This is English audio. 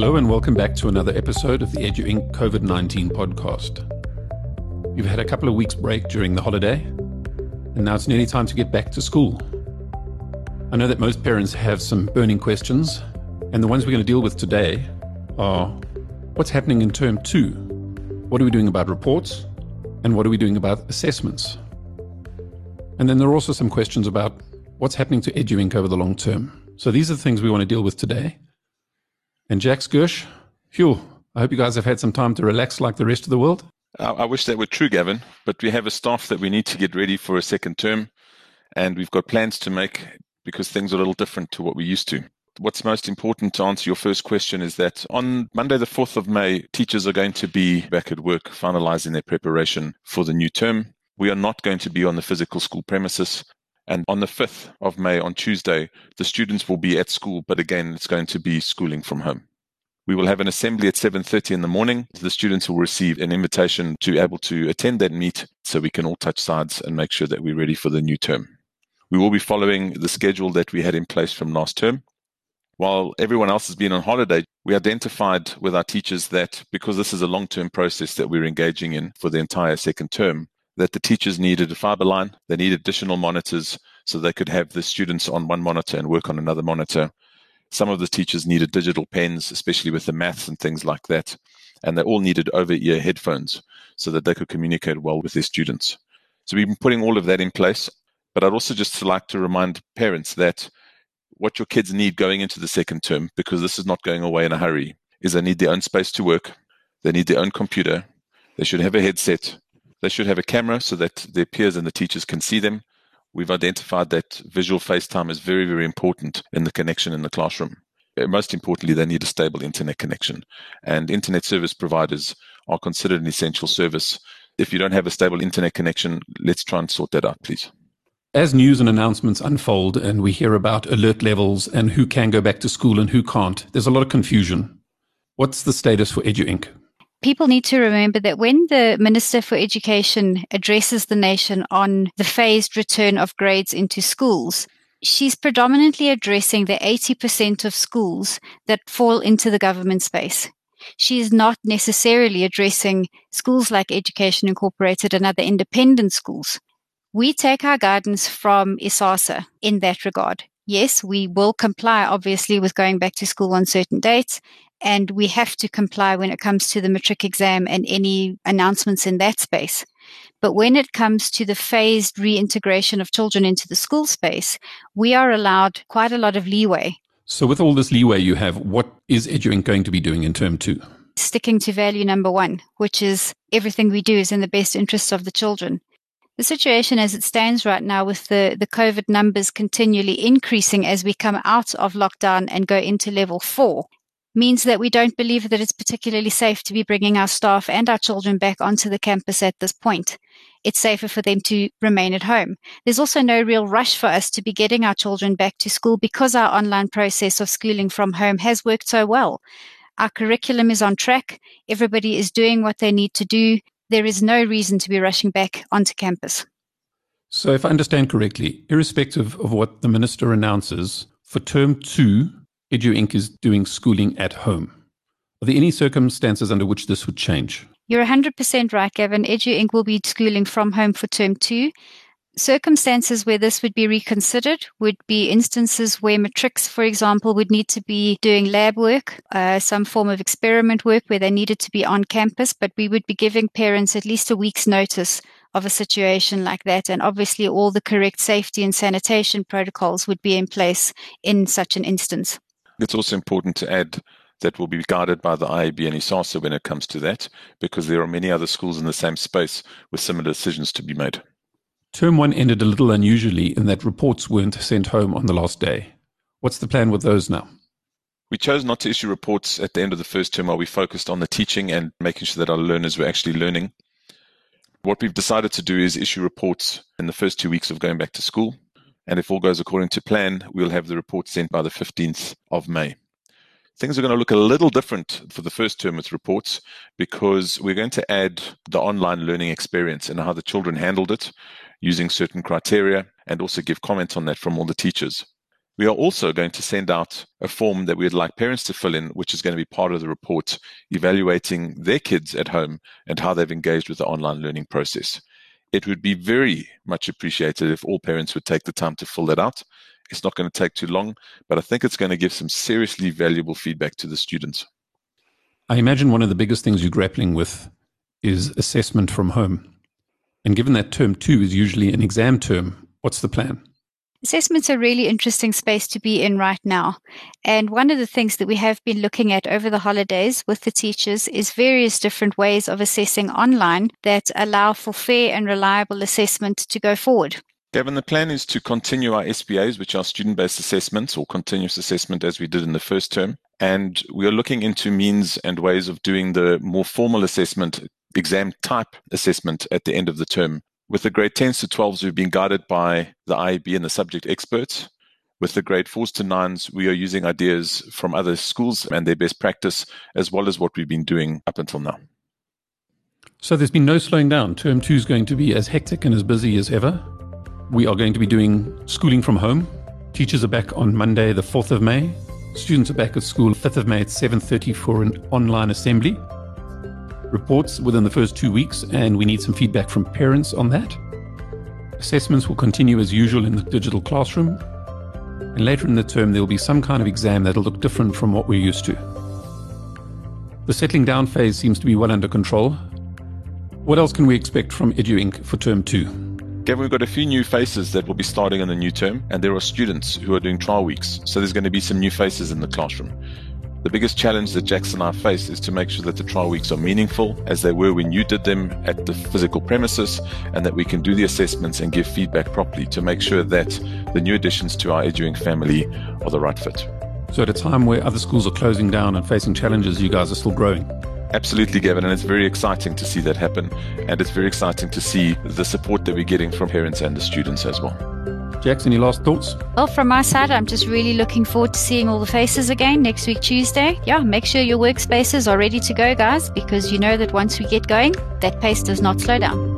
Hello, and welcome back to another episode of the Edu Inc. COVID 19 podcast. You've had a couple of weeks' break during the holiday, and now it's nearly time to get back to school. I know that most parents have some burning questions, and the ones we're going to deal with today are what's happening in term two? What are we doing about reports? And what are we doing about assessments? And then there are also some questions about what's happening to Edu Inc. over the long term. So these are the things we want to deal with today. And Jack Gersh, phew, I hope you guys have had some time to relax like the rest of the world. I wish that were true, Gavin, but we have a staff that we need to get ready for a second term, and we've got plans to make because things are a little different to what we used to. What's most important to answer your first question is that on Monday, the 4th of May, teachers are going to be back at work finalizing their preparation for the new term. We are not going to be on the physical school premises. And on the 5th of May, on Tuesday, the students will be at school, but again, it's going to be schooling from home. We will have an assembly at 7:30 in the morning. The students will receive an invitation to be able to attend that meet so we can all touch sides and make sure that we're ready for the new term. We will be following the schedule that we had in place from last term. While everyone else has been on holiday, we identified with our teachers that because this is a long-term process that we're engaging in for the entire second term, that the teachers needed a fiber line, they needed additional monitors so they could have the students on one monitor and work on another monitor. Some of the teachers needed digital pens, especially with the maths and things like that. And they all needed over ear headphones so that they could communicate well with their students. So we've been putting all of that in place. But I'd also just like to remind parents that what your kids need going into the second term, because this is not going away in a hurry, is they need their own space to work. They need their own computer. They should have a headset. They should have a camera so that their peers and the teachers can see them. We've identified that visual FaceTime is very, very important in the connection in the classroom. Uh, most importantly, they need a stable internet connection. And internet service providers are considered an essential service. If you don't have a stable internet connection, let's try and sort that out, please. As news and announcements unfold and we hear about alert levels and who can go back to school and who can't, there's a lot of confusion. What's the status for Edu Inc? People need to remember that when the Minister for Education addresses the nation on the phased return of grades into schools, she's predominantly addressing the 80% of schools that fall into the government space. She is not necessarily addressing schools like Education Incorporated and other independent schools. We take our guidance from ISASA in that regard. Yes, we will comply, obviously, with going back to school on certain dates and we have to comply when it comes to the matric exam and any announcements in that space. But when it comes to the phased reintegration of children into the school space, we are allowed quite a lot of leeway. So, with all this leeway you have, what is EduInc going to be doing in term two? Sticking to value number one, which is everything we do is in the best interests of the children. The situation as it stands right now, with the, the COVID numbers continually increasing as we come out of lockdown and go into level four, means that we don't believe that it's particularly safe to be bringing our staff and our children back onto the campus at this point. It's safer for them to remain at home. There's also no real rush for us to be getting our children back to school because our online process of schooling from home has worked so well. Our curriculum is on track. Everybody is doing what they need to do. There is no reason to be rushing back onto campus. So, if I understand correctly, irrespective of what the minister announces, for term two, Edu Inc. is doing schooling at home. Are there any circumstances under which this would change? You're 100% right, Gavin. Edu Inc. will be schooling from home for term two. Circumstances where this would be reconsidered would be instances where matrics, for example, would need to be doing lab work, uh, some form of experiment work where they needed to be on campus, but we would be giving parents at least a week's notice of a situation like that. And obviously, all the correct safety and sanitation protocols would be in place in such an instance. It's also important to add that will be guided by the IEB and ISASA when it comes to that, because there are many other schools in the same space with similar decisions to be made. Term one ended a little unusually in that reports weren't sent home on the last day. What's the plan with those now? We chose not to issue reports at the end of the first term while we focused on the teaching and making sure that our learners were actually learning. What we've decided to do is issue reports in the first two weeks of going back to school. And if all goes according to plan, we'll have the report sent by the 15th of May. Things are going to look a little different for the first term with reports because we're going to add the online learning experience and how the children handled it using certain criteria and also give comments on that from all the teachers. We are also going to send out a form that we'd like parents to fill in, which is going to be part of the report evaluating their kids at home and how they've engaged with the online learning process. It would be very much appreciated if all parents would take the time to fill that out. It's not going to take too long, but I think it's going to give some seriously valuable feedback to the students. I imagine one of the biggest things you're grappling with is assessment from home. And given that term two is usually an exam term, what's the plan? Assessment's a really interesting space to be in right now. And one of the things that we have been looking at over the holidays with the teachers is various different ways of assessing online that allow for fair and reliable assessment to go forward. Gavin, the plan is to continue our SBAs, which are student based assessments or continuous assessment as we did in the first term. And we are looking into means and ways of doing the more formal assessment, exam type assessment at the end of the term with the grade 10s to 12s, we've been guided by the IEB and the subject experts. With the grade 4s to 9s, we are using ideas from other schools and their best practice, as well as what we've been doing up until now. So there's been no slowing down. Term 2 is going to be as hectic and as busy as ever. We are going to be doing schooling from home. Teachers are back on Monday, the 4th of May. Students are back at school 5th of May at 7:30 for an online assembly reports within the first two weeks, and we need some feedback from parents on that. Assessments will continue as usual in the digital classroom, and later in the term, there will be some kind of exam that'll look different from what we're used to. The settling down phase seems to be well under control. What else can we expect from EduInc for term two? Gavin, we've got a few new faces that will be starting in the new term, and there are students who are doing trial weeks. So there's going to be some new faces in the classroom. The biggest challenge that Jackson and I face is to make sure that the trial weeks are meaningful as they were when you did them at the physical premises and that we can do the assessments and give feedback properly to make sure that the new additions to our EduInc family are the right fit. So at a time where other schools are closing down and facing challenges, you guys are still growing. Absolutely, Gavin, and it's very exciting to see that happen. And it's very exciting to see the support that we're getting from parents and the students as well. Jax, any last thoughts? Well, from my side, I'm just really looking forward to seeing all the faces again next week, Tuesday. Yeah, make sure your workspaces are ready to go, guys, because you know that once we get going, that pace does not slow down.